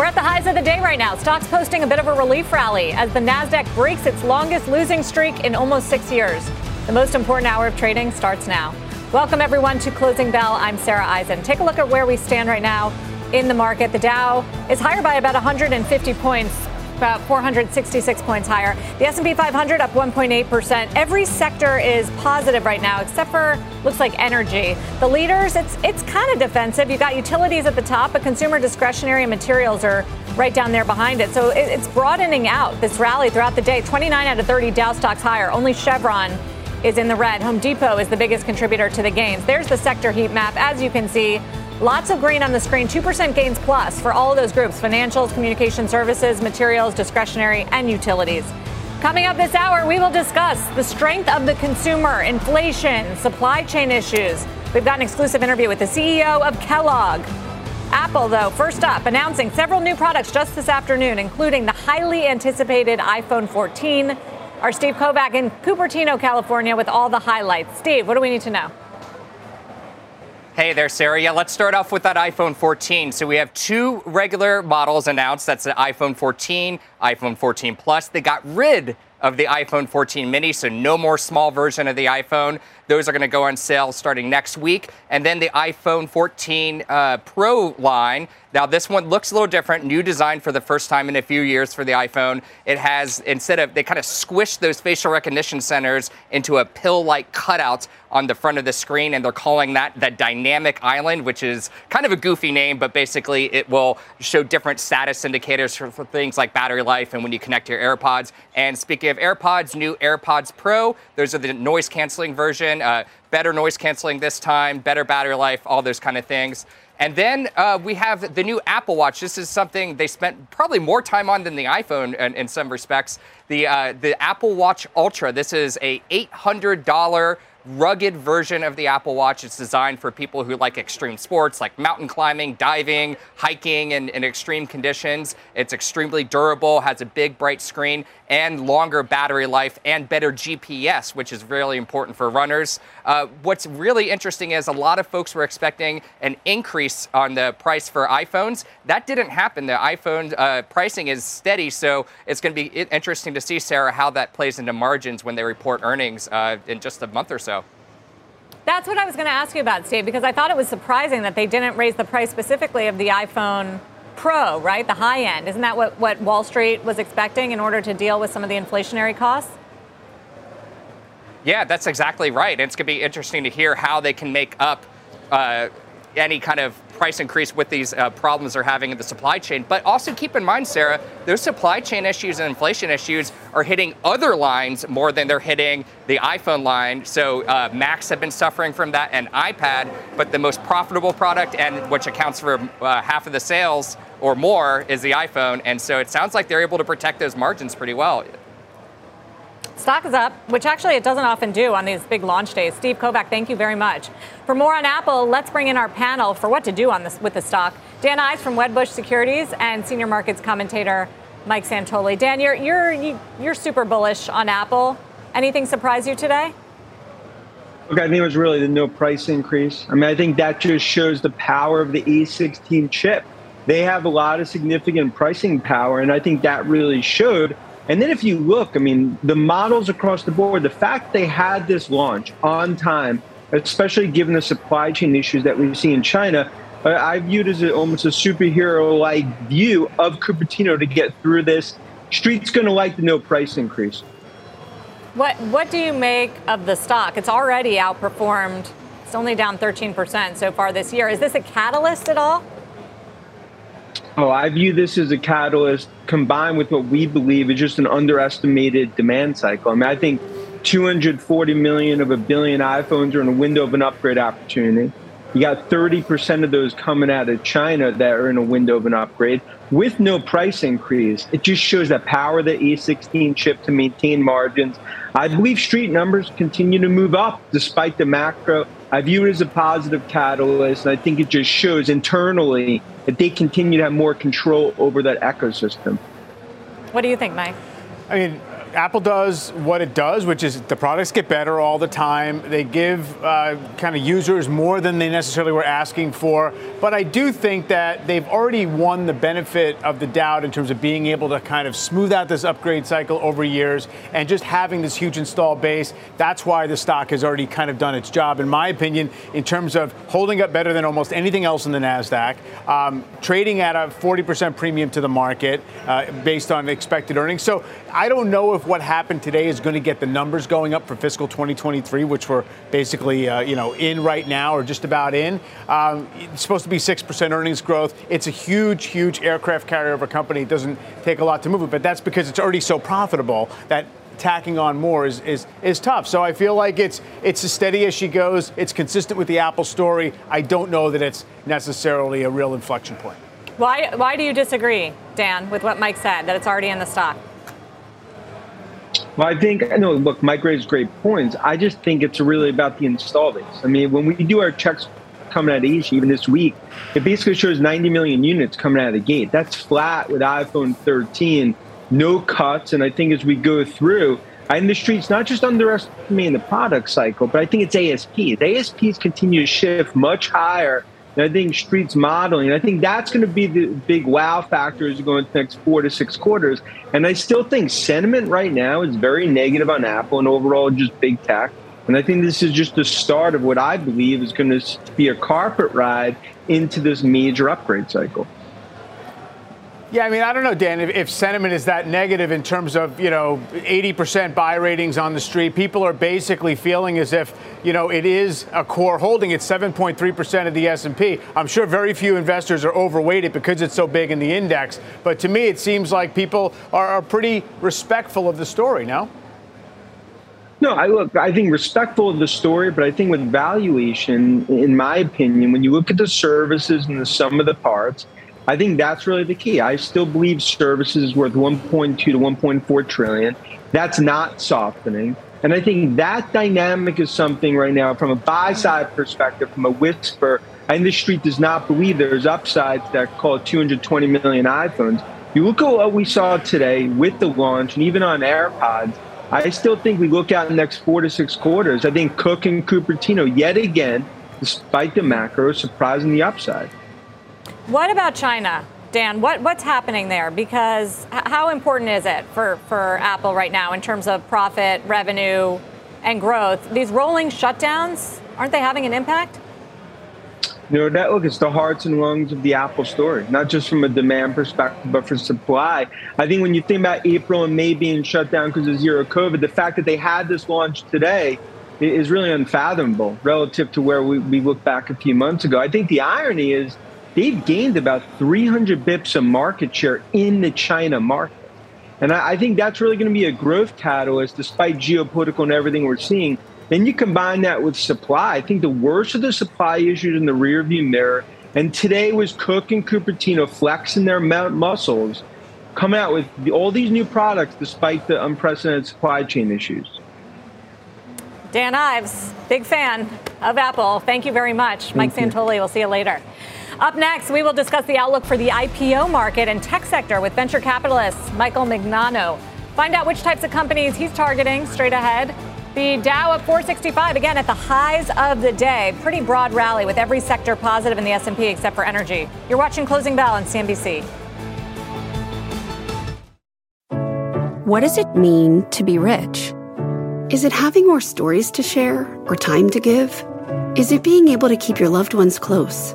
We're at the highs of the day right now. Stocks posting a bit of a relief rally as the NASDAQ breaks its longest losing streak in almost six years. The most important hour of trading starts now. Welcome, everyone, to Closing Bell. I'm Sarah Eisen. Take a look at where we stand right now in the market. The Dow is higher by about 150 points, about 466 points higher. The S&P 500 up 1.8%. Every sector is positive right now, except for looks like energy. The leaders, it's it's kind of defensive. You've got utilities at the top, but consumer discretionary and materials are right down there behind it. So it, it's broadening out this rally throughout the day. 29 out of 30 Dow stocks higher. Only Chevron is in the red. Home Depot is the biggest contributor to the gains. There's the sector heat map. As you can see, lots of green on the screen, 2% gains plus for all of those groups financials, communication services, materials, discretionary, and utilities. Coming up this hour, we will discuss the strength of the consumer, inflation, supply chain issues. We've got an exclusive interview with the CEO of Kellogg. Apple, though, first up, announcing several new products just this afternoon, including the highly anticipated iPhone 14 our Steve Kovac in Cupertino, California, with all the highlights. Steve, what do we need to know? Hey there, Sarah. Yeah, let's start off with that iPhone 14. So we have two regular models announced. That's the iPhone 14, iPhone 14 Plus. They got rid of the iPhone 14 mini, so no more small version of the iPhone. Those are going to go on sale starting next week. And then the iPhone 14 uh, Pro line. Now, this one looks a little different. New design for the first time in a few years for the iPhone. It has, instead of, they kind of squished those facial recognition centers into a pill like cutout on the front of the screen, and they're calling that the dynamic island, which is kind of a goofy name, but basically it will show different status indicators for, for things like battery life and when you connect your AirPods. And speaking of AirPods, new AirPods Pro, those are the noise canceling version uh, better noise canceling this time, better battery life, all those kind of things. And then uh, we have the new Apple Watch. This is something they spent probably more time on than the iPhone in, in some respects. The uh, the Apple Watch Ultra. This is a $800 rugged version of the Apple Watch. It's designed for people who like extreme sports like mountain climbing, diving, hiking in, in extreme conditions. It's extremely durable, has a big bright screen, and longer battery life and better GPS, which is really important for runners. Uh, what's really interesting is a lot of folks were expecting an increase on the price for iPhones. That didn't happen. The iPhone uh, pricing is steady, so it's going to be interesting to see, Sarah, how that plays into margins when they report earnings uh, in just a month or so. That's what I was going to ask you about, Steve, because I thought it was surprising that they didn't raise the price specifically of the iPhone Pro, right? The high end. Isn't that what, what Wall Street was expecting in order to deal with some of the inflationary costs? Yeah, that's exactly right. And it's going to be interesting to hear how they can make up uh, any kind of price increase with these uh, problems they're having in the supply chain. But also keep in mind, Sarah, those supply chain issues and inflation issues are hitting other lines more than they're hitting the iPhone line. So uh, Macs have been suffering from that and iPad, but the most profitable product and which accounts for uh, half of the sales or more is the iPhone. And so it sounds like they're able to protect those margins pretty well. Stock is up, which actually it doesn't often do on these big launch days. Steve Kovac, thank you very much. For more on Apple, let's bring in our panel for what to do on this with the stock. Dan Ives from Wedbush Securities and senior markets commentator Mike Santoli. Dan, you're you're you're super bullish on Apple. Anything surprise you today? Look, I think it was really the no price increase. I mean, I think that just shows the power of the A16 chip. They have a lot of significant pricing power, and I think that really showed. And then if you look, I mean, the models across the board, the fact they had this launch on time, especially given the supply chain issues that we see in China, I viewed as a, almost a superhero-like view of Cupertino to get through this. Street's going to like the no price increase. What What do you make of the stock? It's already outperformed. It's only down 13% so far this year. Is this a catalyst at all? Oh, I view this as a catalyst combined with what we believe is just an underestimated demand cycle. I mean, I think 240 million of a billion iPhones are in a window of an upgrade opportunity. You got 30% of those coming out of China that are in a window of an upgrade with no price increase. It just shows the power of the A16 chip to maintain margins. I believe street numbers continue to move up despite the macro. I view it as a positive catalyst, and I think it just shows internally that they continue to have more control over that ecosystem. What do you think, Mike? I mean, Apple does what it does, which is the products get better all the time. They give uh, kind of users more than they necessarily were asking for. But I do think that they've already won the benefit of the doubt in terms of being able to kind of smooth out this upgrade cycle over years and just having this huge install base. That's why the stock has already kind of done its job, in my opinion, in terms of holding up better than almost anything else in the NASDAQ, um, trading at a 40% premium to the market uh, based on expected earnings. So I don't know if if what happened today is going to get the numbers going up for fiscal 2023, which we're basically uh, you know in right now or just about in. Um, it's supposed to be six percent earnings growth. It's a huge, huge aircraft carrier of a company. It doesn't take a lot to move it, but that's because it's already so profitable that tacking on more is, is, is tough. So I feel like it's it's as steady as she goes. It's consistent with the Apple story. I don't know that it's necessarily a real inflection point. Why, why do you disagree, Dan, with what Mike said, that it's already in the stock? Well, I think I know. Look, Mike raised great points. I just think it's really about the install base. I mean, when we do our checks coming out of Asia, even this week, it basically shows 90 million units coming out of the gate. That's flat with iPhone 13, no cuts. And I think as we go through, I think the street's not just underestimating the product cycle, but I think it's ASPs. ASPs continue to shift much higher and I think Street's modeling, I think that's going to be the big wow factor as you go into the next four to six quarters. And I still think sentiment right now is very negative on Apple and overall just big tech. And I think this is just the start of what I believe is going to be a carpet ride into this major upgrade cycle. Yeah, I mean, I don't know, Dan, if, if, sentiment is that negative in terms of, you know, 80% buy ratings on the street, people are basically feeling as if, you know, it is a core holding. It's 7.3% of the S&P. I'm sure very few investors are overweighted because it's so big in the index. But to me, it seems like people are, are pretty respectful of the story, no? No, I look. I think respectful of the story, but I think with valuation, in my opinion, when you look at the services and the sum of the parts, I think that's really the key. I still believe services is worth 1.2 to 1.4 trillion. That's not softening. And I think that dynamic is something right now from a buy side perspective, from a whisper. Think the street does not believe there's upsides that call it 220 million iPhones. You look at what we saw today with the launch and even on AirPods, I still think we look out the next four to six quarters. I think Cook and Cupertino, yet again, despite the macro, surprising the upside. What about China? Dan, what, what's happening there? Because how important is it for, for Apple right now in terms of profit, revenue, and growth? These rolling shutdowns, aren't they having an impact? You know, that look, it's the hearts and lungs of the Apple story, not just from a demand perspective, but for supply. I think when you think about April and May being shut down because of zero COVID, the fact that they had this launch today is really unfathomable relative to where we, we look back a few months ago. I think the irony is they've gained about 300 bips of market share in the China market. And I, I think that's really going to be a growth catalyst despite geopolitical and everything we're seeing. Then you combine that with supply. I think the worst of the supply issues in the rearview mirror. And today was Cook and Cupertino flexing their muscles, coming out with all these new products despite the unprecedented supply chain issues. Dan Ives, big fan of Apple. Thank you very much. Mike Santoli, we'll see you later. Up next, we will discuss the outlook for the IPO market and tech sector with venture capitalist Michael Mignano. Find out which types of companies he's targeting straight ahead. The Dow up 465 again at the highs of the day. Pretty broad rally with every sector positive in the S&P except for energy. You're watching Closing Bell on CNBC. What does it mean to be rich? Is it having more stories to share or time to give? Is it being able to keep your loved ones close?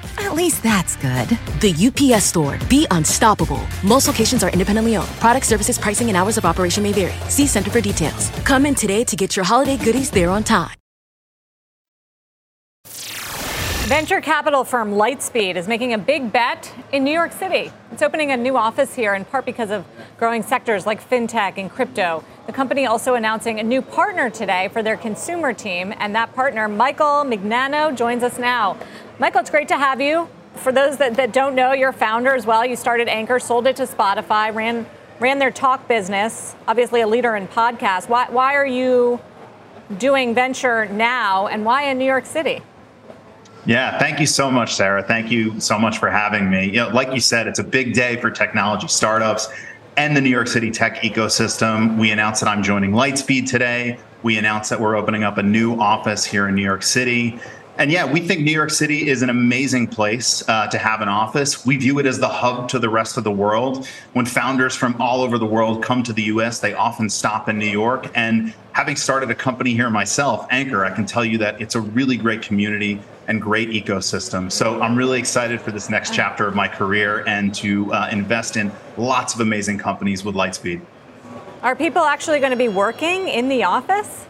At least that's good. The UPS store. Be unstoppable. Most locations are independently owned. Product services, pricing, and hours of operation may vary. See Center for details. Come in today to get your holiday goodies there on time. Venture capital firm Lightspeed is making a big bet in New York City. It's opening a new office here in part because of growing sectors like fintech and crypto. The company also announcing a new partner today for their consumer team, and that partner, Michael Mignano, joins us now. Michael, it's great to have you. For those that, that don't know, you're founder as well. You started Anchor, sold it to Spotify, ran ran their talk business, obviously a leader in podcasts. Why, why are you doing venture now, and why in New York City? Yeah, thank you so much, Sarah. Thank you so much for having me. You know, like you said, it's a big day for technology startups and the New York City tech ecosystem. We announced that I'm joining Lightspeed today. We announced that we're opening up a new office here in New York City. And yeah, we think New York City is an amazing place uh, to have an office. We view it as the hub to the rest of the world. When founders from all over the world come to the US, they often stop in New York. And having started a company here myself, Anchor, I can tell you that it's a really great community and great ecosystem. So I'm really excited for this next chapter of my career and to uh, invest in lots of amazing companies with Lightspeed. Are people actually going to be working in the office?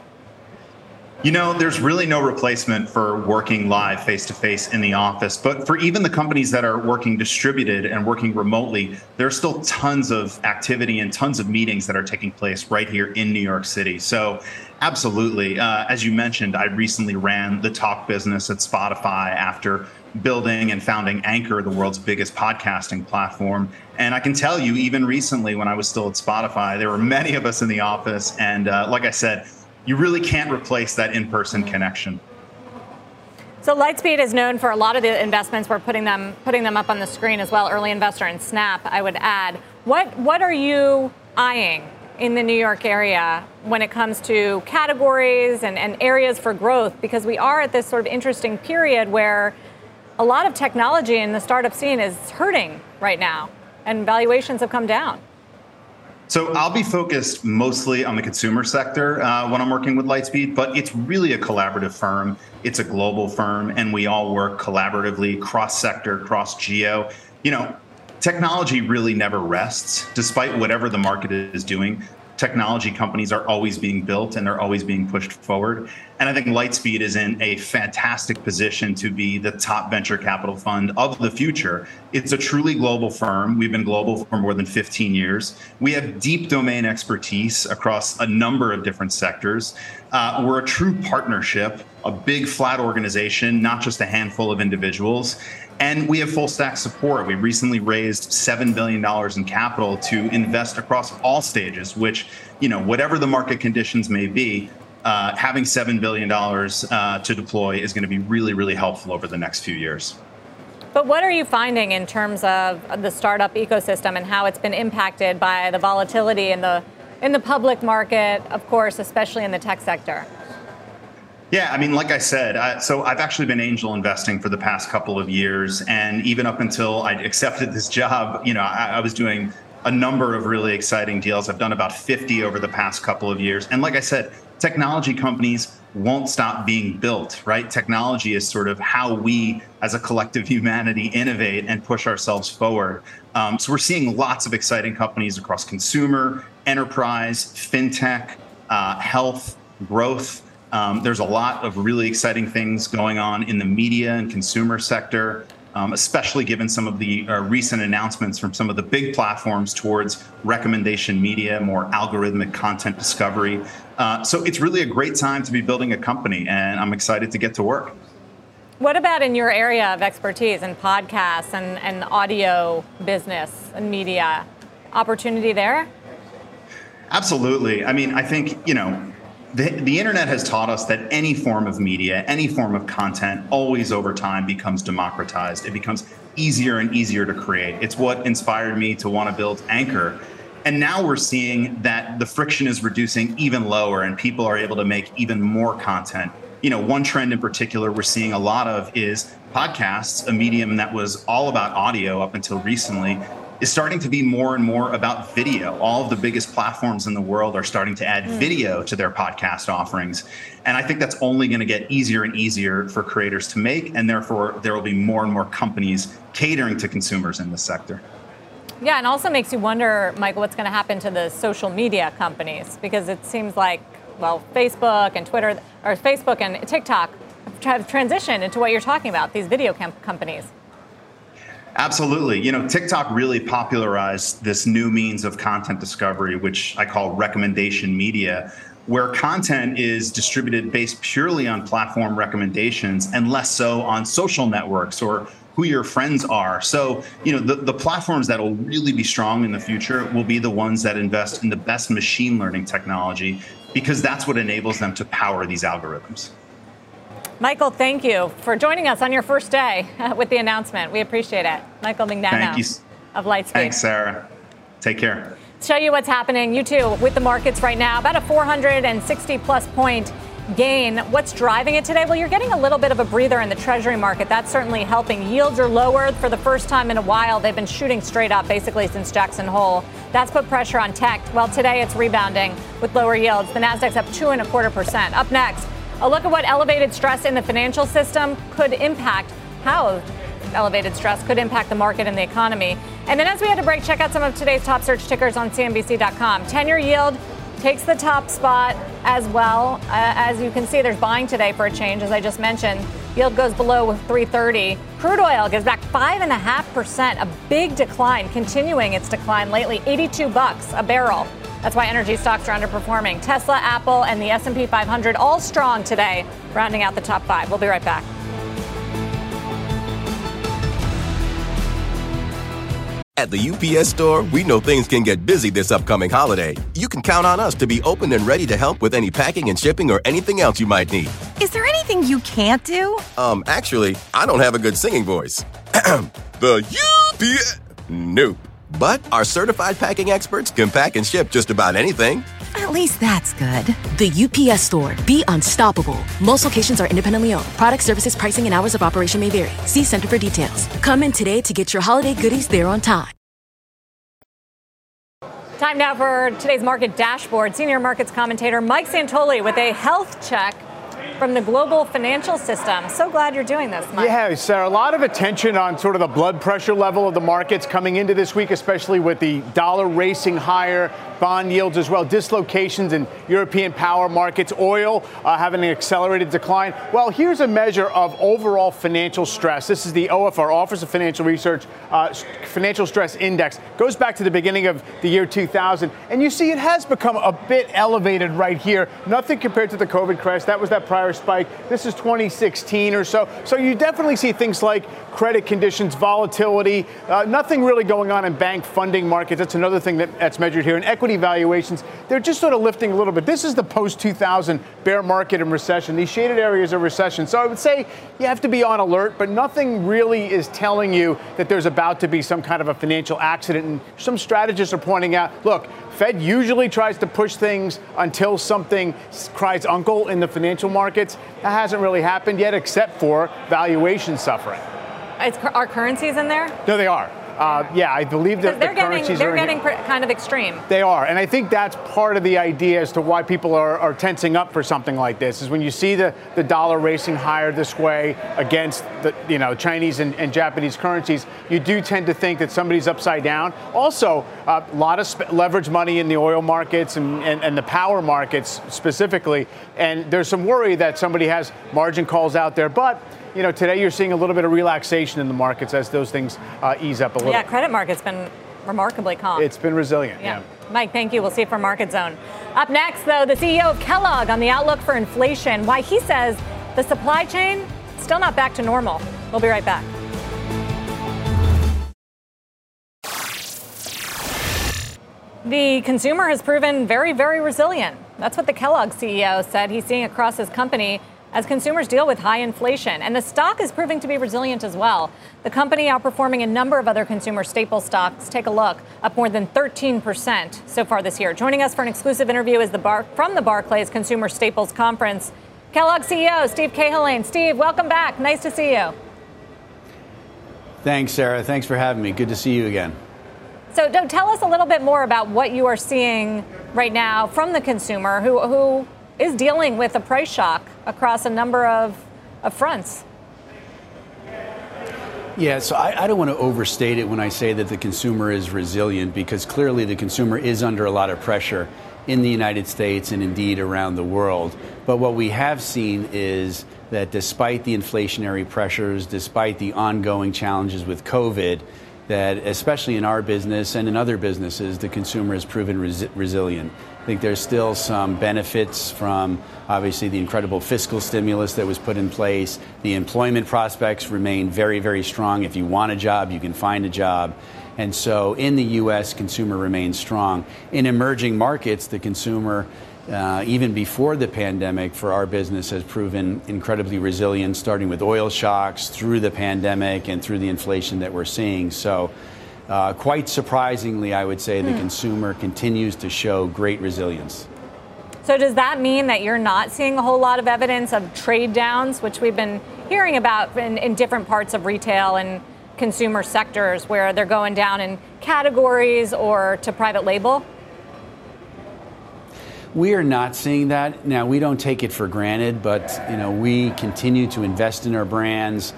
You know, there's really no replacement for working live face to face in the office. But for even the companies that are working distributed and working remotely, there's still tons of activity and tons of meetings that are taking place right here in New York City. So, absolutely. Uh, as you mentioned, I recently ran the talk business at Spotify after building and founding Anchor, the world's biggest podcasting platform. And I can tell you, even recently, when I was still at Spotify, there were many of us in the office. And uh, like I said, you really can't replace that in-person connection. So Lightspeed is known for a lot of the investments. We're putting them putting them up on the screen as well. Early investor in Snap, I would add. What what are you eyeing in the New York area when it comes to categories and, and areas for growth? Because we are at this sort of interesting period where a lot of technology in the startup scene is hurting right now, and valuations have come down. So I'll be focused mostly on the consumer sector uh, when I'm working with Lightspeed, but it's really a collaborative firm. It's a global firm, and we all work collaboratively, cross sector, cross geo. You know, technology really never rests, despite whatever the market is doing technology companies are always being built and they're always being pushed forward. And I think Lightspeed is in a fantastic position to be the top venture capital fund of the future. It's a truly global firm. We've been global for more than 15 years. We have deep domain expertise across a number of different sectors. Uh, we're a true partnership, a big flat organization, not just a handful of individuals. And we have full stack support. We recently raised $7 billion in capital to invest across all stages, which, you know, whatever the market conditions may be, uh, having $7 billion uh, to deploy is going to be really, really helpful over the next few years. But what are you finding in terms of the startup ecosystem and how it's been impacted by the volatility in the in the public market, of course, especially in the tech sector? Yeah, I mean, like I said, I, so I've actually been angel investing for the past couple of years, and even up until I accepted this job, you know, I, I was doing a number of really exciting deals. I've done about 50 over the past couple of years, and like I said, technology companies won't stop being built, right? Technology is sort of how we, as a collective humanity, innovate and push ourselves forward. Um, so we're seeing lots of exciting companies across consumer, enterprise, fintech, uh, health, growth. Um, there's a lot of really exciting things going on in the media and consumer sector, um, especially given some of the uh, recent announcements from some of the big platforms towards recommendation media, more algorithmic content discovery. Uh, so it's really a great time to be building a company, and I'm excited to get to work. What about in your area of expertise in podcasts and, and audio business and media? Opportunity there? Absolutely. I mean, I think, you know, the, the internet has taught us that any form of media, any form of content, always over time becomes democratized. It becomes easier and easier to create. It's what inspired me to want to build Anchor. And now we're seeing that the friction is reducing even lower and people are able to make even more content you know, one trend in particular we're seeing a lot of is podcasts, a medium that was all about audio up until recently, is starting to be more and more about video. All of the biggest platforms in the world are starting to add mm. video to their podcast offerings. And I think that's only going to get easier and easier for creators to make. And therefore, there will be more and more companies catering to consumers in this sector. Yeah, and also makes you wonder, Michael, what's going to happen to the social media companies because it seems like, well, Facebook and Twitter, or Facebook and TikTok have transitioned into what you're talking about, these video companies. Absolutely. You know, TikTok really popularized this new means of content discovery, which I call recommendation media, where content is distributed based purely on platform recommendations and less so on social networks or who your friends are. So, you know, the, the platforms that will really be strong in the future will be the ones that invest in the best machine learning technology because that's what enables them to power these algorithms. Michael, thank you for joining us on your first day with the announcement. We appreciate it. Michael Mignano of Lightspeed. Thanks, Sarah. Take care. Show you what's happening, you too, with the markets right now. About a 460 plus point gain. What's driving it today? Well, you're getting a little bit of a breather in the Treasury market. That's certainly helping. Yields are lower for the first time in a while. They've been shooting straight up basically since Jackson Hole. That's put pressure on tech. Well, today it's rebounding with lower yields. The Nasdaq's up two and a quarter percent. Up next. A look at what elevated stress in the financial system could impact, how elevated stress could impact the market and the economy. And then as we had to break, check out some of today's top search tickers on CNBC.com. 10 year yield takes the top spot as well. Uh, as you can see, there's buying today for a change, as I just mentioned. Yield goes below 330. Crude oil gives back 5.5%, a big decline, continuing its decline lately, 82 bucks a barrel. That's why energy stocks are underperforming. Tesla, Apple, and the S&P 500 all strong today, rounding out the top 5. We'll be right back. At the UPS store, we know things can get busy this upcoming holiday. You can count on us to be open and ready to help with any packing and shipping or anything else you might need. Is there anything you can't do? Um, actually, I don't have a good singing voice. the UPS. Nope. But our certified packing experts can pack and ship just about anything. At least that's good. The UPS store. Be unstoppable. Most locations are independently owned. Product services, pricing, and hours of operation may vary. See Center for details. Come in today to get your holiday goodies there on time. Time now for today's market dashboard. Senior markets commentator Mike Santoli with a health check from the global financial system. So glad you're doing this, Mike. Yeah, Sarah, a lot of attention on sort of the blood pressure level of the markets coming into this week, especially with the dollar racing higher, bond yields as well, dislocations in European power markets, oil uh, having an accelerated decline. Well, here's a measure of overall financial stress. This is the OFR, Office of Financial Research uh, Financial Stress Index. Goes back to the beginning of the year 2000, and you see it has become a bit elevated right here. Nothing compared to the COVID crash. That was that prior spike. This is 2016 or so. So you definitely see things like credit conditions, volatility, uh, nothing really going on in bank funding markets. That's another thing that, that's measured here. And equity valuations, they're just sort of lifting a little bit. This is the post 2000 bear market and recession, these shaded areas of recession. So I would say you have to be on alert, but nothing really is telling you that there's about to be some kind of a financial accident. And some strategists are pointing out look, Fed usually tries to push things until something cries uncle in the financial markets. That hasn't really happened yet, except for valuation suffering. Is, are currencies in there? No, they are. Uh, yeah, I believe that they're the getting they're are getting kind of extreme. They are, and I think that's part of the idea as to why people are, are tensing up for something like this. Is when you see the, the dollar racing higher this way against the you know Chinese and, and Japanese currencies, you do tend to think that somebody's upside down. Also, uh, a lot of sp- leverage money in the oil markets and, and, and the power markets specifically, and there's some worry that somebody has margin calls out there, but you know, today you're seeing a little bit of relaxation in the markets as those things uh, ease up a little. Yeah, credit market's been remarkably calm. It's been resilient. Yeah. yeah. Mike, thank you. We'll see you for Market Zone. Up next, though, the CEO of Kellogg on the outlook for inflation. Why he says the supply chain still not back to normal. We'll be right back. The consumer has proven very, very resilient. That's what the Kellogg CEO said he's seeing across his company as consumers deal with high inflation. And the stock is proving to be resilient as well. The company outperforming a number of other consumer staple stocks. Take a look, up more than 13% so far this year. Joining us for an exclusive interview is the Bar- from the Barclays Consumer Staples Conference, Kellogg CEO Steve Cahillane. Steve, welcome back. Nice to see you. Thanks, Sarah. Thanks for having me. Good to see you again. So, tell us a little bit more about what you are seeing right now from the consumer who, who is dealing with a price shock across a number of, of fronts. Yeah, so I, I, don't want to overstate it when I say that the consumer is resilient because clearly the consumer is under a lot of pressure in the United States and indeed around the world. But what we have seen is that despite the inflationary pressures, despite the ongoing challenges with COVID, that especially in our business and in other businesses, the consumer has proven res- resilient. I think there's still some benefits from obviously the incredible fiscal stimulus that was put in place. The employment prospects remain very, very strong. If you want a job, you can find a job. And so in the U.S., consumer remains strong. In emerging markets, the consumer, uh, even before the pandemic, for our business has proven incredibly resilient, starting with oil shocks through the pandemic and through the inflation that we're seeing. So uh, quite surprisingly, I would say the hmm. consumer continues to show great resilience. So, does that mean that you're not seeing a whole lot of evidence of trade downs, which we've been hearing about in, in different parts of retail and consumer sectors where they're going down in categories or to private label? We are not seeing that. Now, we don't take it for granted, but you know, we continue to invest in our brands.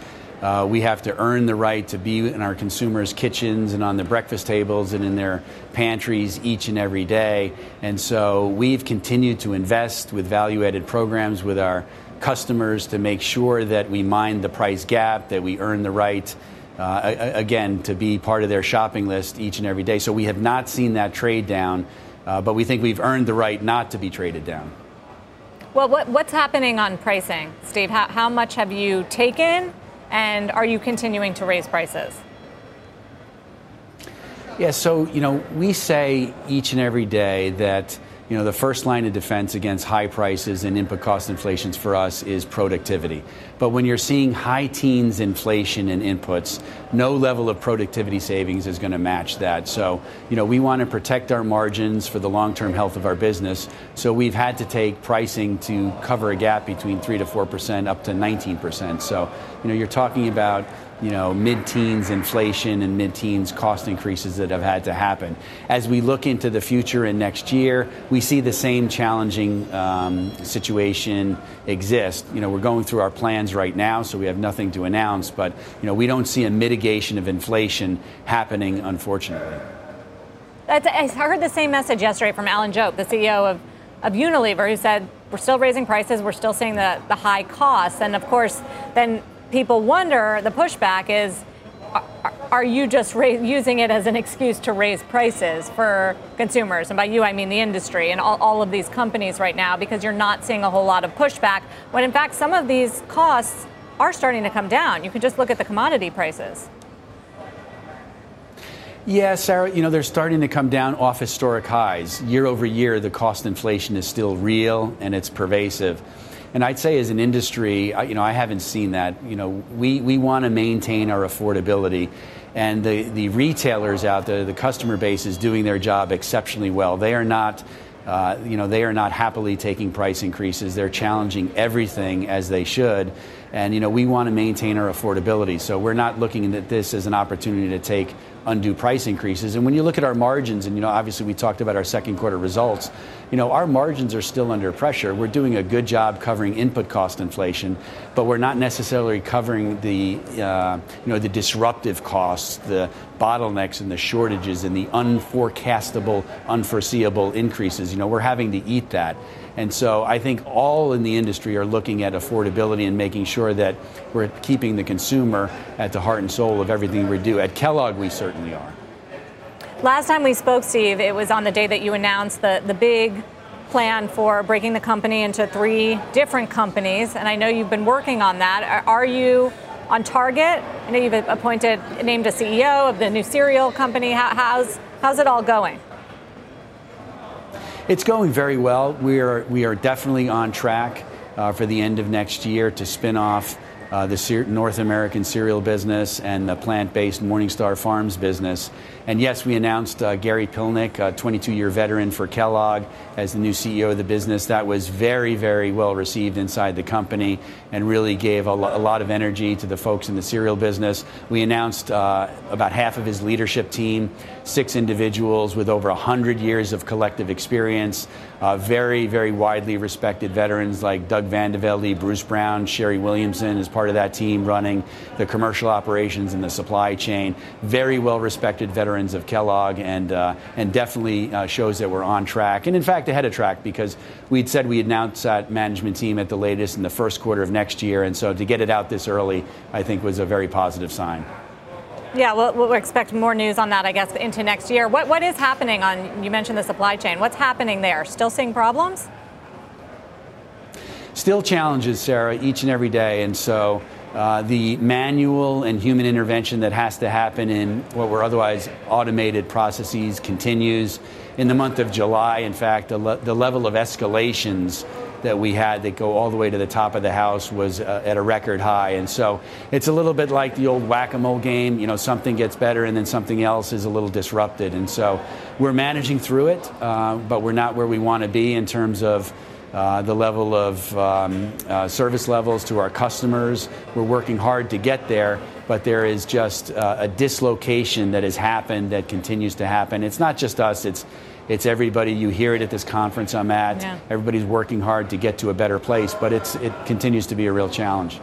Uh, we have to earn the right to be in our consumers' kitchens and on the breakfast tables and in their pantries each and every day. And so we've continued to invest with value added programs with our customers to make sure that we mind the price gap, that we earn the right. Uh, again, to be part of their shopping list each and every day. So we have not seen that trade down, uh, but we think we've earned the right not to be traded down. Well, what, what's happening on pricing, Steve? How, how much have you taken and are you continuing to raise prices? Yeah, so, you know, we say each and every day that you know, the first line of defense against high prices and input cost inflations for us is productivity. But when you're seeing high teens inflation in inputs, no level of productivity savings is going to match that. So, you know, we want to protect our margins for the long-term health of our business. So we've had to take pricing to cover a gap between 3 to 4% up to 19%. So, you know, you're talking about you know, mid-teens inflation and mid-teens cost increases that have had to happen. As we look into the future and next year, we see the same challenging um, situation exist. You know, we're going through our plans right now, so we have nothing to announce, but you know, we don't see a mitigation of inflation happening, unfortunately. That's, I heard the same message yesterday from Alan Jope, the CEO of, of Unilever, who said we're still raising prices, we're still seeing the, the high costs, and of course, then people wonder, the pushback is, are you just using it as an excuse to raise prices for consumers? And by you, I mean the industry and all, all, of these companies right now, because you're not seeing a whole lot of pushback, when in fact some of these costs are starting to come down. You can just look at the commodity prices. Yeah, Sarah, you know, they're starting to come down off historic highs. Year over year, the cost inflation is still real and it's pervasive. And I'd say as an industry, you know, I haven't seen that. You know, we, we want to maintain our affordability. And the, the retailers out there, the customer base is doing their job exceptionally well. They are not, uh, you know, they are not happily taking price increases. They're challenging everything as they should. And, you know, we want to maintain our affordability. So we're not looking at this as an opportunity to take undue price increases. And when you look at our margins, and you know, obviously we talked about our second quarter results, you know, our margins are still under pressure. We're doing a good job covering input cost inflation, but we're not necessarily covering the, uh, you know, the disruptive costs, the bottlenecks and the shortages and the unforecastable, unforeseeable increases. You know, we're having to eat that. And so I think all in the industry are looking at affordability and making sure that we're keeping the consumer at the heart and soul of everything we do. At Kellogg, we certainly are. Last time we spoke, Steve, it was on the day that you announced the, the big plan for breaking the company into three different companies. And I know you've been working on that. Are you on target? I know you've appointed, named a CEO of the new cereal company. How, how's, how's it all going? It's going very well. We are, we are definitely on track uh, for the end of next year to spin off uh, the North American cereal business and the plant based Morningstar Farms business. And yes, we announced uh, Gary Pilnick, a 22 year veteran for Kellogg, as the new CEO of the business. That was very, very well received inside the company and really gave a, lo- a lot of energy to the folks in the cereal business. We announced uh, about half of his leadership team, six individuals with over 100 years of collective experience, uh, very, very widely respected veterans like Doug VanDeVelde, Bruce Brown, Sherry Williamson is part of that team running the commercial operations and the supply chain. Very well respected veterans of Kellogg and, uh, and definitely uh, shows that we're on track. And in fact, ahead of track because we'd said we'd announce that management team at the latest in the first quarter of next year. And so to get it out this early, I think was a very positive sign. Yeah, we'll, we'll, expect more news on that, I guess, into next year. What, what is happening on, you mentioned the supply chain. What's happening there? Still seeing problems? Still challenges, Sarah, each and every day. And so uh, the manual and human intervention that has to happen in what were otherwise automated processes continues. In the month of July, in fact, the, le- the level of escalations that we had that go all the way to the top of the house was uh, at a record high. And so it's a little bit like the old whack a mole game. You know, something gets better and then something else is a little disrupted. And so we're managing through it, uh, but we're not where we want to be in terms of. Uh, the level of um, uh, service levels to our customers. We're working hard to get there, but there is just uh, a dislocation that has happened that continues to happen. It's not just us, it's it's everybody. You hear it at this conference I'm at. Yeah. Everybody's working hard to get to a better place, but it's, it continues to be a real challenge.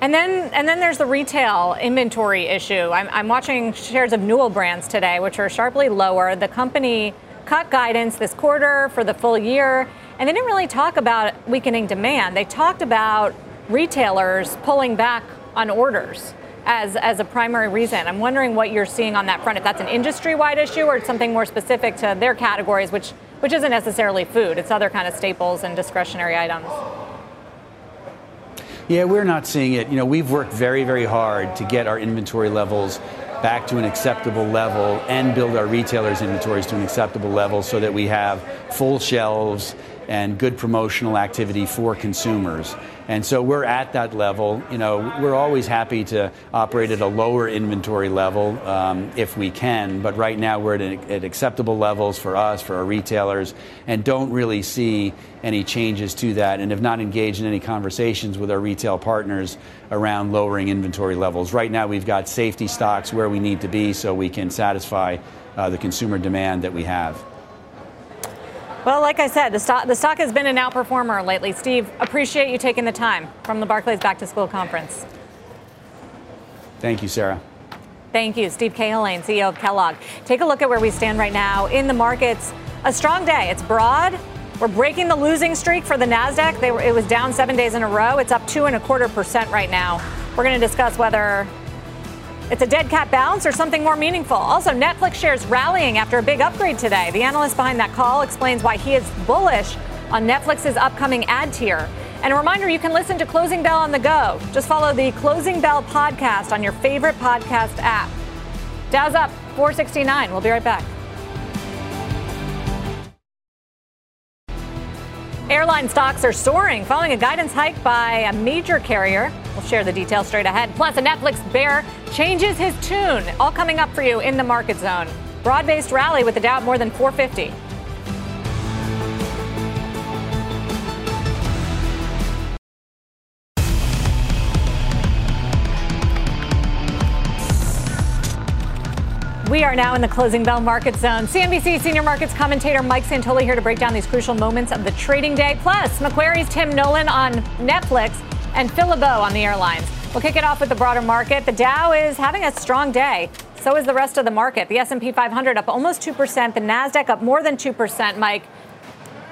And then, and then there's the retail inventory issue. I'm, I'm watching shares of Newell Brands today, which are sharply lower. The company cut guidance this quarter for the full year, and they didn't really talk about weakening demand. They talked about retailers pulling back on orders as, as a primary reason. I'm wondering what you're seeing on that front, if that's an industry wide issue or something more specific to their categories, which, which isn't necessarily food, it's other kind of staples and discretionary items. Yeah, we're not seeing it. You know, we've worked very, very hard to get our inventory levels back to an acceptable level and build our retailers' inventories to an acceptable level so that we have full shelves and good promotional activity for consumers. And so we're at that level. You know, we're always happy to operate at a lower inventory level um, if we can, but right now we're at, at, acceptable levels for us, for our retailers, and don't really see any changes to that and have not engaged in any conversations with our retail partners around lowering inventory levels. Right now we've got safety stocks where we need to be so we can satisfy uh, the consumer demand that we have. Well, like I said, the stock, the stock has been an outperformer lately. Steve, appreciate you taking the time from the Barclays Back to School Conference. Thank you, Sarah. Thank you, Steve Cahillane, CEO of Kellogg. Take a look at where we stand right now in the markets. A strong day. It's broad. We're breaking the losing streak for the Nasdaq. Were, it was down seven days in a row. It's up two and a quarter percent right now. We're going to discuss whether it's a dead cat bounce or something more meaningful. Also, Netflix shares rallying after a big upgrade today. The analyst behind that call explains why he is bullish on Netflix's upcoming ad tier. And a reminder you can listen to Closing Bell on the go. Just follow the Closing Bell podcast on your favorite podcast app. Dow's up 469. We'll be right back. Airline stocks are soaring following a guidance hike by a major carrier. We'll share the details straight ahead. Plus, a Netflix bear changes his tune. All coming up for you in the market zone. Broad based rally with the Dow more than 450. We are now in the closing bell market zone. CNBC senior markets commentator Mike Santoli here to break down these crucial moments of the trading day. Plus, Macquarie's Tim Nollen on Netflix and Phil on the airlines. We'll kick it off with the broader market. The Dow is having a strong day. So is the rest of the market. The S&P 500 up almost 2%, the Nasdaq up more than 2%, Mike.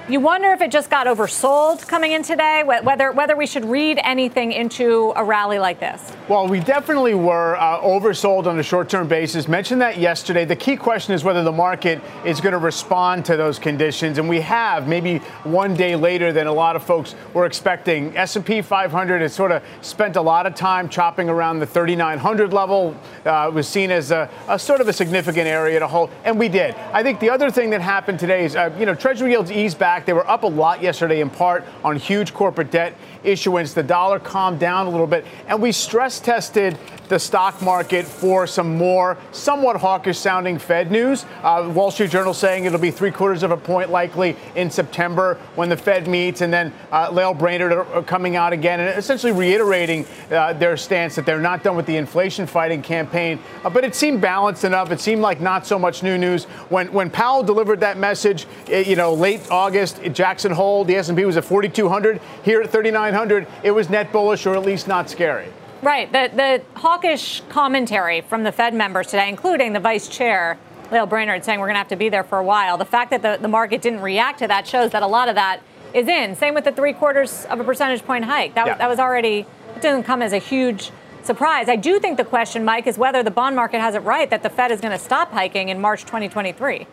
You wonder if it just got oversold coming in today, whether whether we should read anything into a rally like this. Well, we definitely were uh, oversold on a short-term basis. Mentioned that yesterday. The key question is whether the market is going to respond to those conditions, and we have maybe one day later than a lot of folks were expecting. S&P 500 has sort of spent a lot of time chopping around the 3,900 level. Uh, was seen as a, a, sort of a significant area to hold, and we did. I think the other thing that happened today is, uh, you know, Treasury yields eased back back. They were up a lot yesterday, in part on huge corporate debt issuance. The dollar calmed down a little bit, and we stress tested the stock market for some more somewhat hawkish sounding Fed news. Uh, Wall Street Journal saying it'll be three quarters of a point likely in September when the Fed meets, and then uh, Lael Brainard are coming out again and essentially reiterating uh, their stance that they're not done with the inflation fighting campaign. Uh, but it seemed balanced enough. It seemed like not so much new news when when Powell delivered that message. It, you know, late August, Jackson Hole, the S&P was at 4,200. Here at 3,900, it was net bullish or at least not scary. Right. The, the hawkish commentary from the Fed members today, including the vice chair, Lael Brainard, saying we're going to have to be there for a while. The fact that the, the market didn't react to that shows that a lot of that is in. Same with the three quarters of a percentage point hike. That, yeah. that was already, it didn't come as a huge surprise. I do think the question, Mike, is whether the bond market has it right that the Fed is going to stop hiking in March 2023.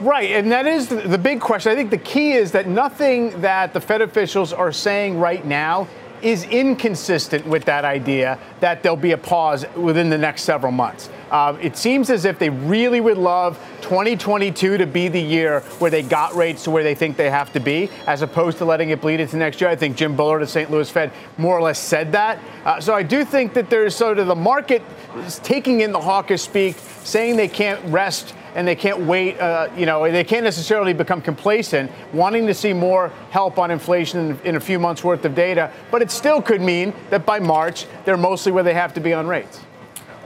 Right, and that is the big question. I think the key is that nothing that the Fed officials are saying right now is inconsistent with that idea that there'll be a pause within the next several months. Uh, it seems as if they really would love 2022 to be the year where they got rates to where they think they have to be, as opposed to letting it bleed into next year. I think Jim Bullard of St. Louis Fed more or less said that. Uh, so I do think that there's sort of the market taking in the hawkish speak, saying they can't rest and they can't wait. Uh, you know, they can't necessarily become complacent, wanting to see more help on inflation in, in, a few months worth of data. But it still could mean that by March they're mostly where they have to be on rates.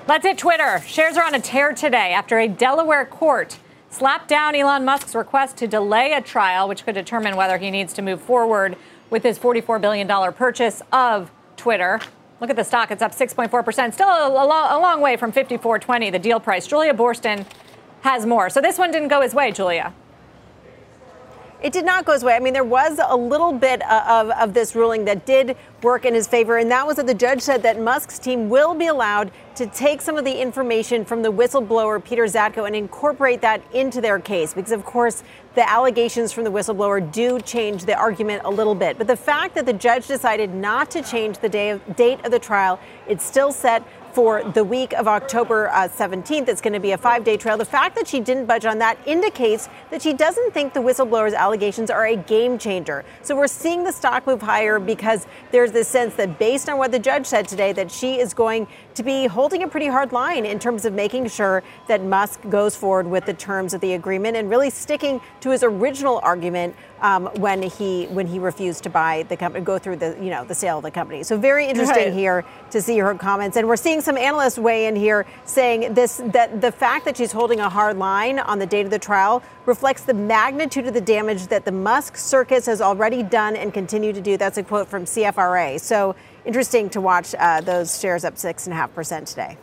Let's hit Twitter. Shares are on a tear today after a Delaware court slapped down Elon Musk's request to delay a trial, which could determine whether he needs to move forward with his $44 billion purchase of Twitter. Look at the stock; it's up 6.4%, still a, a, long way from 54.20, the deal price. Julia Boorstin has more. So this one didn't go his way, Julia. It did not go his way. I mean, there was a little bit uh, of, of this ruling that did work in his favor, and that was that the judge said that Musk's team will be allowed to take some of the information from the whistleblower Peter Zatko and incorporate that into their case. Because, of course, the allegations from the whistleblower do change the argument a little bit. But the fact that the judge decided not to change the of, date of the trial, it's still set for the week of October uh, 17th. It's going to be a five day trial. The fact that she didn't budge on that indicates that she doesn't think the whistleblower's allegations are a game changer. So we're seeing the stock move higher because there's this sense that based on what the judge said today, that she is going to be holding a pretty hard line in terms of making sure that Musk goes forward with the terms of the agreement and really sticking to his original argument um, when he when he refused to buy the company, go through the you know the sale of the company. So very interesting right. here to see her comments, and we're seeing some analysts weigh in here saying this that the fact that she's holding a hard line on the date of the trial reflects the magnitude of the damage that the Musk circus has already done and continue to do. That's a quote from CFRA. So interesting to watch uh, those shares up six and a half percent today.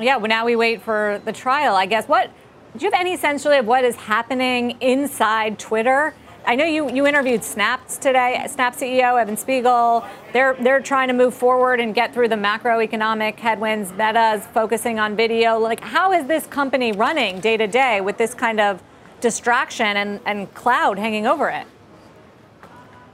Yeah, well, now we wait for the trial. I guess what. Do you have any sense, really, of what is happening inside Twitter? I know you, you interviewed Snap's today, Snap CEO Evan Spiegel. They're they're trying to move forward and get through the macroeconomic headwinds. Meta's focusing on video. Like, how is this company running day to day with this kind of distraction and, and cloud hanging over it?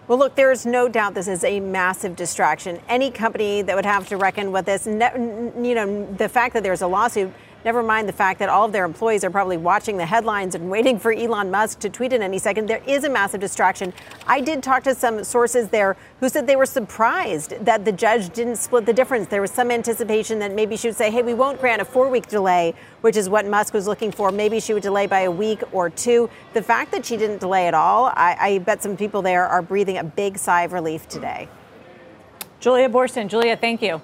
Well, look, there's no doubt this is a massive distraction. Any company that would have to reckon with this, you know, the fact that there's a lawsuit Never mind the fact that all of their employees are probably watching the headlines and waiting for Elon Musk to tweet in any second. There is a massive distraction. I did talk to some sources there who said they were surprised that the judge didn't split the difference. There was some anticipation that maybe she would say, hey, we won't grant a four week delay, which is what Musk was looking for. Maybe she would delay by a week or two. The fact that she didn't delay at all, I, I bet some people there are breathing a big sigh of relief today. Julia Boorstin. Julia, thank you.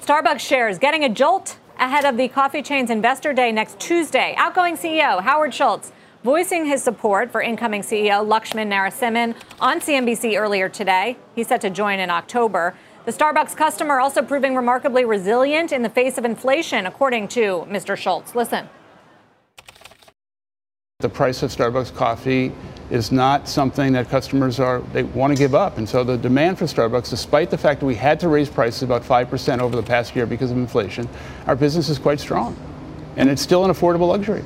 Starbucks shares getting a jolt ahead of the coffee chain's investor day next Tuesday. Outgoing CEO Howard Schultz voicing his support for incoming CEO Laxman Narasimhan on CNBC earlier today. He's set to join in October. The Starbucks customer also proving remarkably resilient in the face of inflation, according to Mr. Schultz. Listen. The price of Starbucks coffee is not something that customers are they want to give up. And so the demand for Starbucks, despite the fact that we had to raise prices about 5% over the past year because of inflation, our business is quite strong. And it's still an affordable luxury.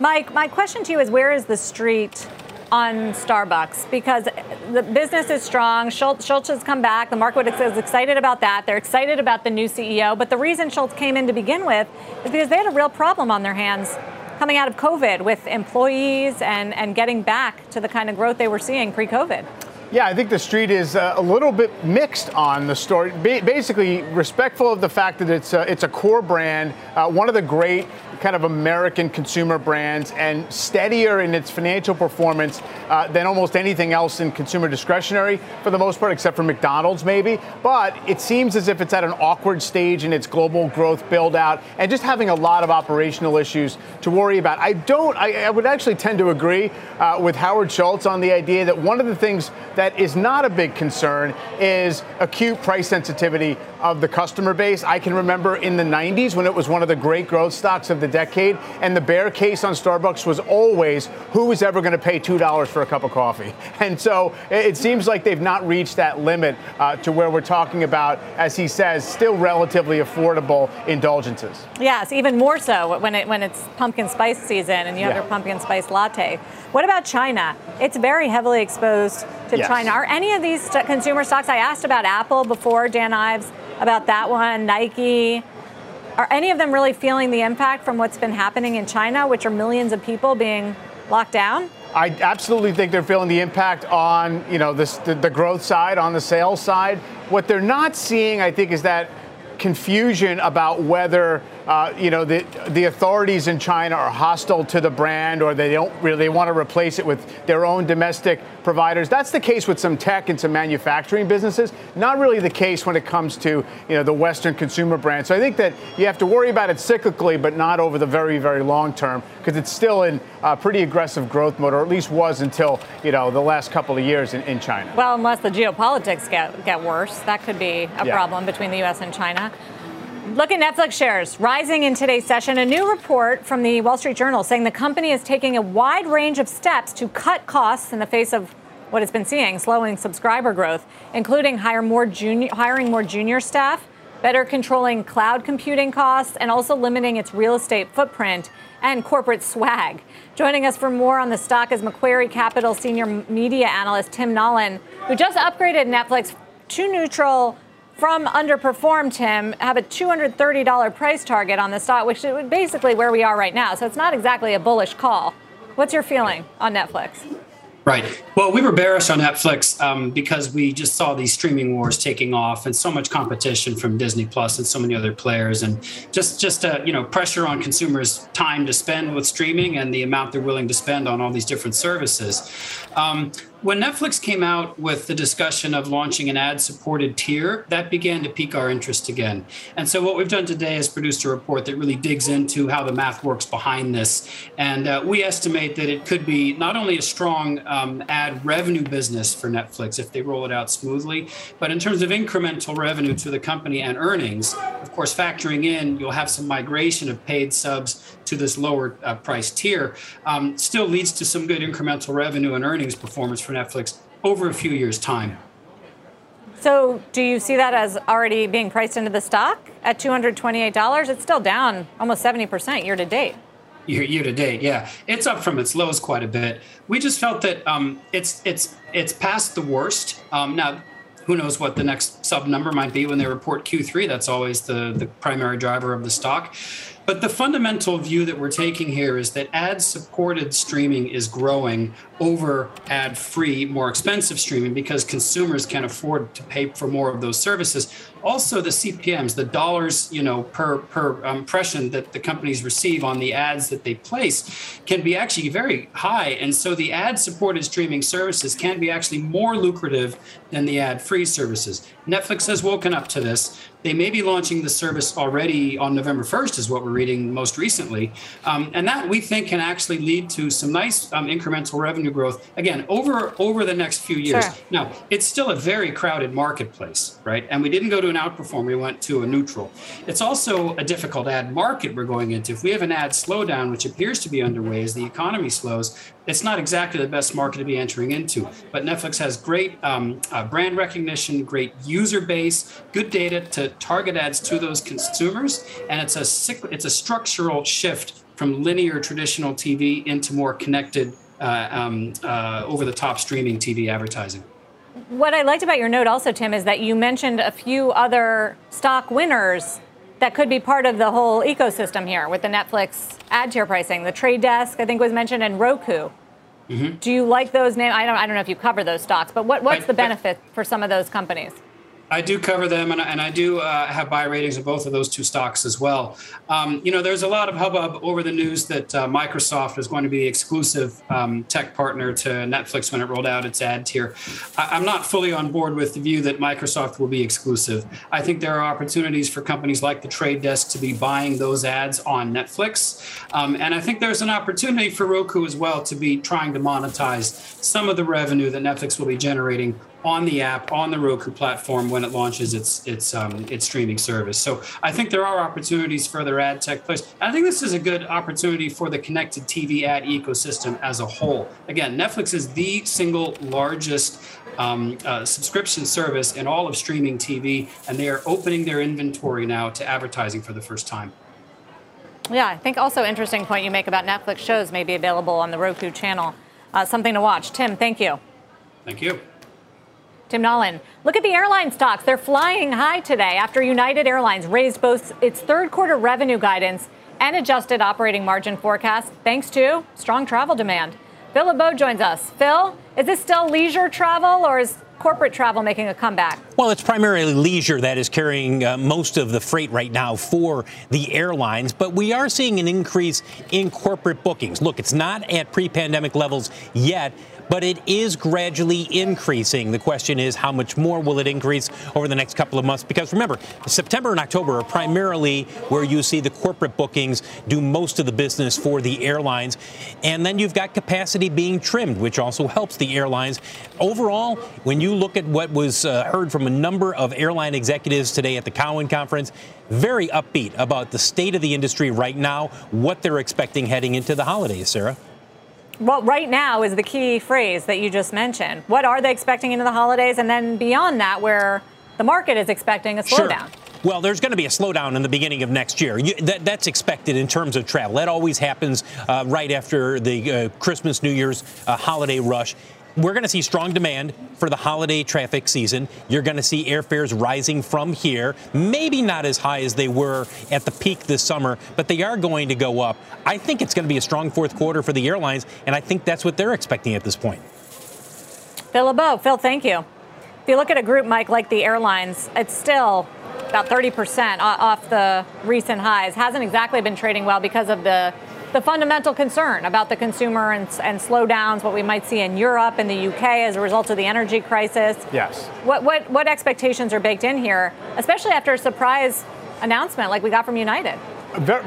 Mike, my question to you is where is the street on Starbucks? Because the business is strong. Schultz, Schultz has come back. The market is excited about that. They're excited about the new CEO. But the reason Schultz came in to begin with is because they had a real problem on their hands coming out of COVID with employees and, and getting back to the kind of growth they were seeing pre COVID. Yeah, I think the street is uh, a little bit mixed on the story. Basically, respectful of the fact that it's a, it's a core brand, uh, one of the great kind of American consumer brands, and steadier in its financial performance uh, than almost anything else in consumer discretionary for the most part, except for McDonald's maybe. But it seems as if it's at an awkward stage in its global growth build out and just having a lot of operational issues to worry about. I don't, I, I would actually tend to agree uh, with Howard Schultz on the idea that one of the things that is not a big concern is acute price sensitivity of the customer base. I can remember in the 90s when it was one of the great growth stocks of the decade, and the bear case on Starbucks was always who was ever going to pay $2 for a cup of coffee. And so it seems like they've not reached that limit uh, to where we're talking about, as he says, still relatively affordable indulgences. Yes, even more so when, it, when it's pumpkin spice season and you have yeah. your pumpkin spice latte. What about China? It's very heavily exposed to yes. China. Are any of these consumer stocks? I asked about Apple before, Dan Ives, about that one, Nike. Are any of them really feeling the impact from what's been happening in China, which are millions of people being locked down? I absolutely think they're feeling the impact on, you know, this, the, the growth side, on the sales side. What they're not seeing, I think, is that confusion about whether uh, you know the the authorities in China are hostile to the brand or they don't really want to replace it with their own domestic providers. That's the case with some tech and some manufacturing businesses. Not really the case when it comes to you know the Western consumer brand. So I think that you have to worry about it cyclically, but not over the very very long term because it's still in a pretty aggressive growth mode, or at least was until you know the last couple of years in, in China. Well, unless the geopolitics get get worse, that could be a yeah. problem between the U.S. and China. Look at Netflix shares rising in today's session. A new report from the Wall Street Journal saying the company is taking a wide range of steps to cut costs in the face of what it's been seeing, slowing subscriber growth, including hire more junior, hiring more junior staff, better controlling cloud computing costs, and also limiting its real estate footprint and corporate swag. Joining us for more on the stock is Macquarie Capital senior media analyst Tim Nollen, who just upgraded Netflix to neutral from underperformed him have a $230 price target on the stock, which is basically where we are right now. So it's not exactly a bullish call. What's your feeling on Netflix? Right. Well, we were bearish on Netflix um, because we just saw these streaming wars taking off and so much competition from Disney Plus and so many other players, and just just uh, you know pressure on consumers' time to spend with streaming and the amount they're willing to spend on all these different services. Um, when Netflix came out with the discussion of launching an ad supported tier, that began to pique our interest again. And so, what we've done today is produced a report that really digs into how the math works behind this. And uh, we estimate that it could be not only a strong um, ad revenue business for Netflix if they roll it out smoothly, but in terms of incremental revenue to the company and earnings, of course, factoring in, you'll have some migration of paid subs to this lower uh, price tier, um, still leads to some good incremental revenue and earnings performance for Netflix over a few years' time. So, do you see that as already being priced into the stock at $228? It's still down almost 70% year to date. Year, year to date, yeah, it's up from its lows quite a bit. We just felt that um, it's it's it's past the worst. Um, now, who knows what the next sub number might be when they report Q3? That's always the the primary driver of the stock. But the fundamental view that we're taking here is that ad supported streaming is growing over ad free, more expensive streaming because consumers can afford to pay for more of those services. Also, the CPMS, the dollars you know per per impression that the companies receive on the ads that they place, can be actually very high, and so the ad supported streaming services can be actually more lucrative than the ad free services. Netflix has woken up to this. They may be launching the service already on November 1st, is what we're reading most recently. Um, and that we think can actually lead to some nice um, incremental revenue growth, again, over, over the next few years. Sure. Now, it's still a very crowded marketplace, right? And we didn't go to an outperform, we went to a neutral. It's also a difficult ad market we're going into. If we have an ad slowdown, which appears to be underway as the economy slows, it's not exactly the best market to be entering into. But Netflix has great um, uh, brand recognition, great user base, good data to target ads to those consumers, and it's a it's a structural shift from linear traditional TV into more connected uh, um, uh, over-the-top streaming TV advertising. What I liked about your note also, Tim, is that you mentioned a few other stock winners that could be part of the whole ecosystem here with the Netflix ad tier pricing. The Trade Desk, I think, was mentioned, and Roku. Mm-hmm. Do you like those names? I don't. I don't know if you cover those stocks, but what, what's the benefit I, for some of those companies? I do cover them, and, and I do uh, have buy ratings of both of those two stocks as well. Um, you know, there's a lot of hubbub over the news that uh, Microsoft is going to be the exclusive um, tech partner to Netflix when it rolled out its ad tier. I, am not fully on board with the view that Microsoft will be exclusive. I think there are opportunities for companies like the Trade Desk to be buying those ads on Netflix, um, and I think there's an opportunity for Roku as well to be trying to monetize some of the revenue that Netflix will be generating on the app on the Roku platform when it launches its its um, its streaming service. So I think there are opportunities for their ad tech players. I think this is a good opportunity for the connected TV ad ecosystem as a whole. Again, Netflix is the single largest um, uh, subscription service in all of streaming TV, and they are opening their inventory now to advertising for the first time. Yeah, I think also interesting point you make about Netflix shows may be available on the Roku channel. Uh, something to watch. Tim, thank you. Thank you. Tim Nollen. Look at the airline stocks. They're flying high today after United Airlines raised both its third quarter revenue guidance and adjusted operating margin forecast thanks to strong travel demand. Phil LeBeau joins us. Phil, is this still leisure travel or is corporate travel making a comeback? Well, it's primarily leisure that is carrying uh, most of the freight right now for the airlines, but we are seeing an increase in corporate bookings. Look, it's not at pre pandemic levels yet, but it is gradually increasing. The question is, how much more will it increase over the next couple of months? Because remember, September and October are primarily where you see the corporate bookings do most of the business for the airlines. And then you've got capacity being trimmed, which also helps the airlines. Overall, when you look at what was uh, heard from a number of airline executives today at the Cowen conference, very upbeat about the state of the industry right now, what they're expecting heading into the holidays, Sarah well, right now is the key phrase that you just mentioned. What are they expecting into the holidays? And then beyond that, where the market is expecting a slowdown. Sure. Well, there's going to be a slowdown in the beginning of next year. You, that, that's expected in terms of travel. That always happens uh, right after the uh, Christmas, New Year's uh, holiday rush we're going to see strong demand for the holiday traffic season. You're going to see airfares rising from here, maybe not as high as they were at the peak this summer, but they are going to go up. I think it's going to be a strong fourth quarter for the airlines, and I think that's what they're expecting at this point. Phil LeBeau, Phil, thank you. If you look at a group, Mike, like the airlines, it's still about 30% off the recent highs. Hasn't exactly been trading well because of the the fundamental concern about the consumer and, and slowdowns, what we might see in Europe and the UK as a result of the energy crisis. Yes. What, what, what expectations are baked in here, especially after a surprise announcement like we got from United?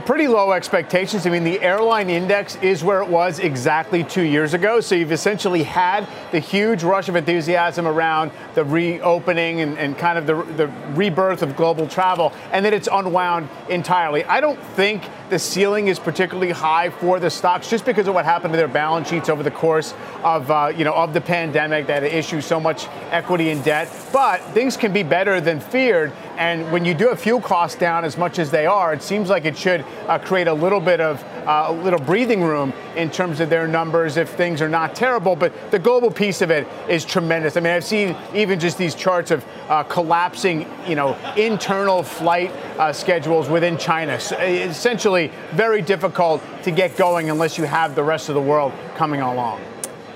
pretty low expectations. I mean, the airline index is where it was exactly two years ago. So you've essentially had the huge rush of enthusiasm around the reopening and, and kind of the, the rebirth of global travel, and then it's unwound entirely. I don't think the ceiling is particularly high for the stocks just because of what happened to their balance sheets over the course of uh, you know of the pandemic that issue so much equity and debt. But things can be better than feared, and when you do have fuel costs down as much as they are, it seems like it should uh, create a little bit of uh, a little breathing room in terms of their numbers if things are not terrible. But the global piece of it is tremendous. I mean, I've seen even just these charts of uh, collapsing, you know, internal flight uh, schedules within China. So essentially, very difficult to get going unless you have the rest of the world coming along.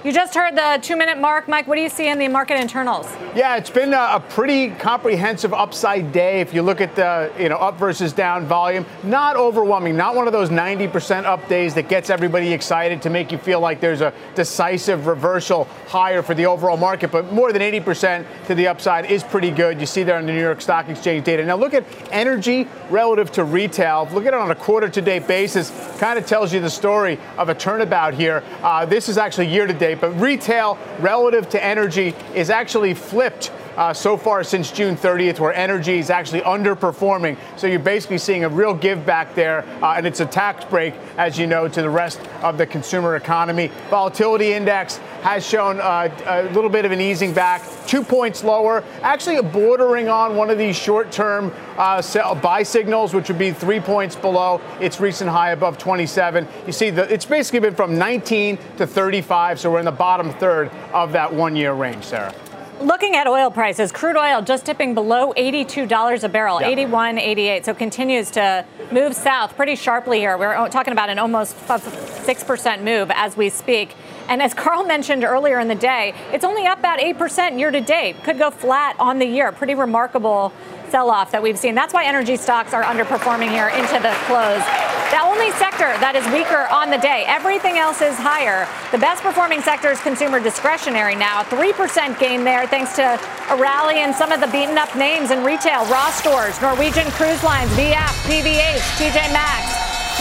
You just heard the two minute mark. Mike, what do you see in the market internals? Yeah, it's been a, pretty comprehensive upside day. If you look at the you know up versus down volume, not overwhelming, not one of those 90% up days that gets everybody excited to make you feel like there's a decisive reversal higher for the overall market, but more than 80% to the upside is pretty good. You see there on the New York Stock Exchange data. Now look at energy relative to retail. Look at it on a quarter to date basis. Kind of tells you the story of a turnabout here. Uh, this is actually year to date but retail relative to energy is actually flipped uh, so far since June 30th, where energy is actually underperforming. So you're basically seeing a real give back there, uh, and it's a tax break, as you know, to the rest of the consumer economy. Volatility index has shown uh, a little bit of an easing back, two points lower, actually bordering on one of these short term uh, buy signals, which would be three points below its recent high above 27. You see, the, it's basically been from 19 to 35, so we're in the bottom third of that one year range, Sarah. Looking at oil prices, crude oil just dipping below $82 a barrel, yeah. 81, 88. So continues to move south pretty sharply here. We're talking about an almost 6% move as we speak. And as Carl mentioned earlier in the day, it's only up about 8% year to date. Could go flat on the year. Pretty remarkable sell off that we've seen. That's why energy stocks are underperforming here into the close. The only sector that is weaker on the day, everything else is higher. The best performing sector is consumer discretionary now. 3% gain there thanks to a rally in some of the beaten up names in retail. Ross Stores, Norwegian Cruise Lines, VF, PVH, TJ Maxx.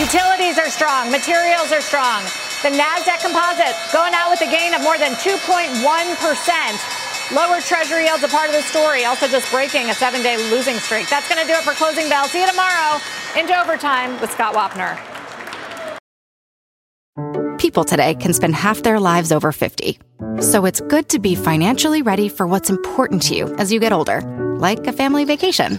Utilities are strong. Materials are strong. The NASDAQ composite going out with a gain of more than 2.1%. Lower Treasury yields a part of the story, also just breaking a seven day losing streak. That's going to do it for Closing Bell. See you tomorrow into overtime with Scott Wapner. People today can spend half their lives over 50. So it's good to be financially ready for what's important to you as you get older, like a family vacation.